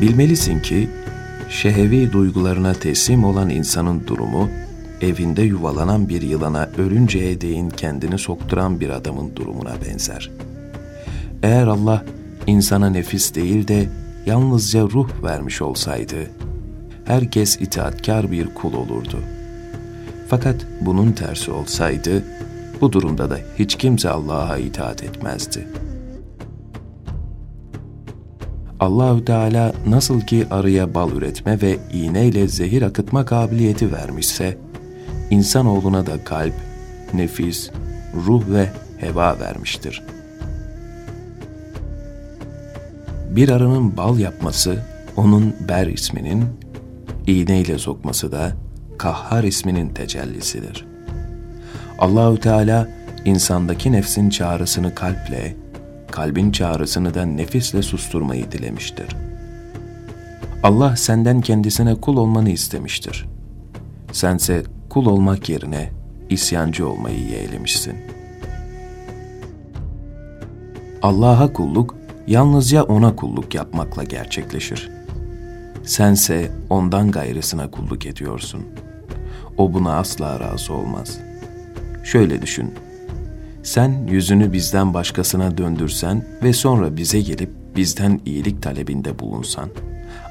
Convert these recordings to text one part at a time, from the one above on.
Bilmelisin ki şehevi duygularına teslim olan insanın durumu, evinde yuvalanan bir yılana ölünceye değin kendini sokturan bir adamın durumuna benzer. Eğer Allah insana nefis değil de yalnızca ruh vermiş olsaydı, herkes itaatkar bir kul olurdu. Fakat bunun tersi olsaydı, bu durumda da hiç kimse Allah'a itaat etmezdi. Allahü Teala nasıl ki arıya bal üretme ve iğneyle zehir akıtma kabiliyeti vermişse, insanoğluna da kalp, nefis, ruh ve heva vermiştir. Bir arının bal yapması, onun ber isminin, iğneyle sokması da kahhar isminin tecellisidir. Allahü Teala insandaki nefsin çağrısını kalple, kalbin çağrısını da nefisle susturmayı dilemiştir. Allah senden kendisine kul olmanı istemiştir. Sense kul olmak yerine isyancı olmayı yeğlemişsin. Allah'a kulluk yalnızca ona kulluk yapmakla gerçekleşir. Sense ondan gayrısına kulluk ediyorsun. O buna asla razı olmaz. Şöyle düşün. Sen yüzünü bizden başkasına döndürsen ve sonra bize gelip bizden iyilik talebinde bulunsan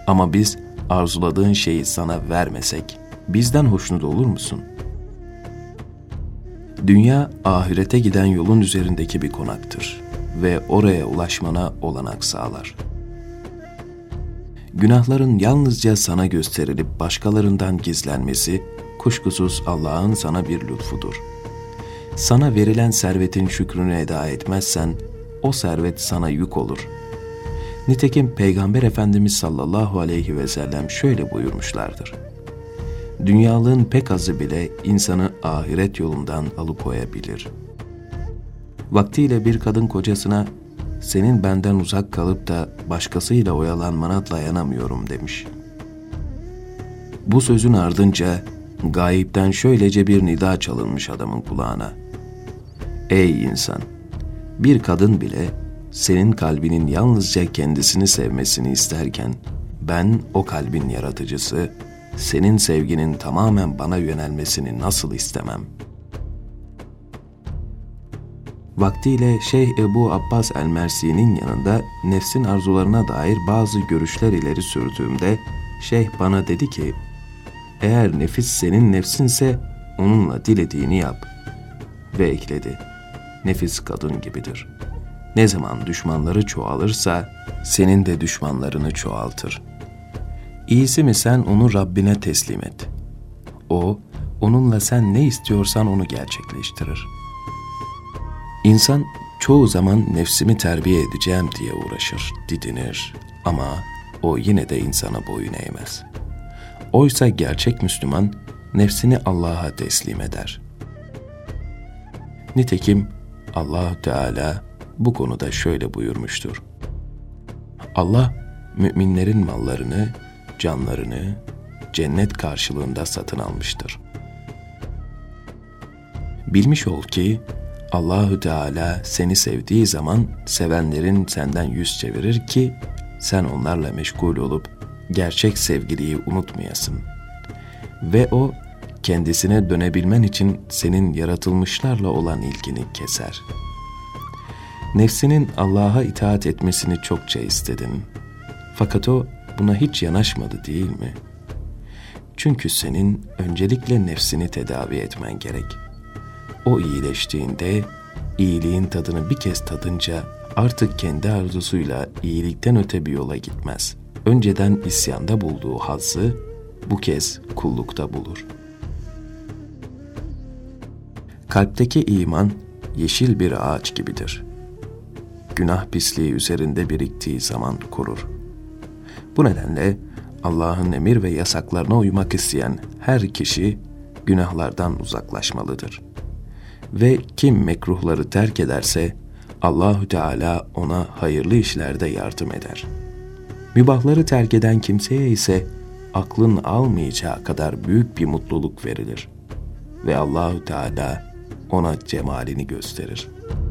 ama biz arzuladığın şeyi sana vermesek bizden hoşnut olur musun? Dünya ahirete giden yolun üzerindeki bir konaktır ve oraya ulaşmana olanak sağlar. Günahların yalnızca sana gösterilip başkalarından gizlenmesi kuşkusuz Allah'ın sana bir lütfudur. Sana verilen servetin şükrünü eda etmezsen o servet sana yük olur. Nitekim Peygamber Efendimiz sallallahu aleyhi ve sellem şöyle buyurmuşlardır. Dünyalığın pek azı bile insanı ahiret yolundan alıkoyabilir. Vaktiyle bir kadın kocasına senin benden uzak kalıp da başkasıyla oyalanmana dayanamıyorum demiş. Bu sözün ardınca gayipten şöylece bir nida çalınmış adamın kulağına. Ey insan! Bir kadın bile senin kalbinin yalnızca kendisini sevmesini isterken ben o kalbin yaratıcısı, senin sevginin tamamen bana yönelmesini nasıl istemem? Vaktiyle Şeyh Ebu Abbas el-Mersi'nin yanında nefsin arzularına dair bazı görüşler ileri sürdüğümde Şeyh bana dedi ki, eğer nefis senin nefsinse onunla dilediğini yap. Ve ekledi, nefis kadın gibidir. Ne zaman düşmanları çoğalırsa senin de düşmanlarını çoğaltır. İyisi mi sen onu Rabbine teslim et. O, onunla sen ne istiyorsan onu gerçekleştirir. İnsan çoğu zaman nefsimi terbiye edeceğim diye uğraşır, didinir ama o yine de insana boyun eğmez. Oysa gerçek Müslüman nefsini Allah'a teslim eder. Nitekim allah Teala bu konuda şöyle buyurmuştur. Allah müminlerin mallarını, canlarını cennet karşılığında satın almıştır. Bilmiş ol ki Allahü Teala seni sevdiği zaman sevenlerin senden yüz çevirir ki sen onlarla meşgul olup gerçek sevgiliyi unutmayasın. Ve o kendisine dönebilmen için senin yaratılmışlarla olan ilgini keser. Nefsinin Allah'a itaat etmesini çokça istedin. Fakat o buna hiç yanaşmadı değil mi? Çünkü senin öncelikle nefsini tedavi etmen gerek. O iyileştiğinde, iyiliğin tadını bir kez tadınca artık kendi arzusuyla iyilikten öte bir yola gitmez. Önceden isyanda bulduğu hazzı bu kez kullukta bulur. Kalpteki iman yeşil bir ağaç gibidir. Günah pisliği üzerinde biriktiği zaman kurur. Bu nedenle Allah'ın emir ve yasaklarına uymak isteyen her kişi günahlardan uzaklaşmalıdır. Ve kim mekruhları terk ederse Allahü Teala ona hayırlı işlerde yardım eder. Mübahları terk eden kimseye ise aklın almayacağı kadar büyük bir mutluluk verilir ve Allahü Teala ona cemalini gösterir.''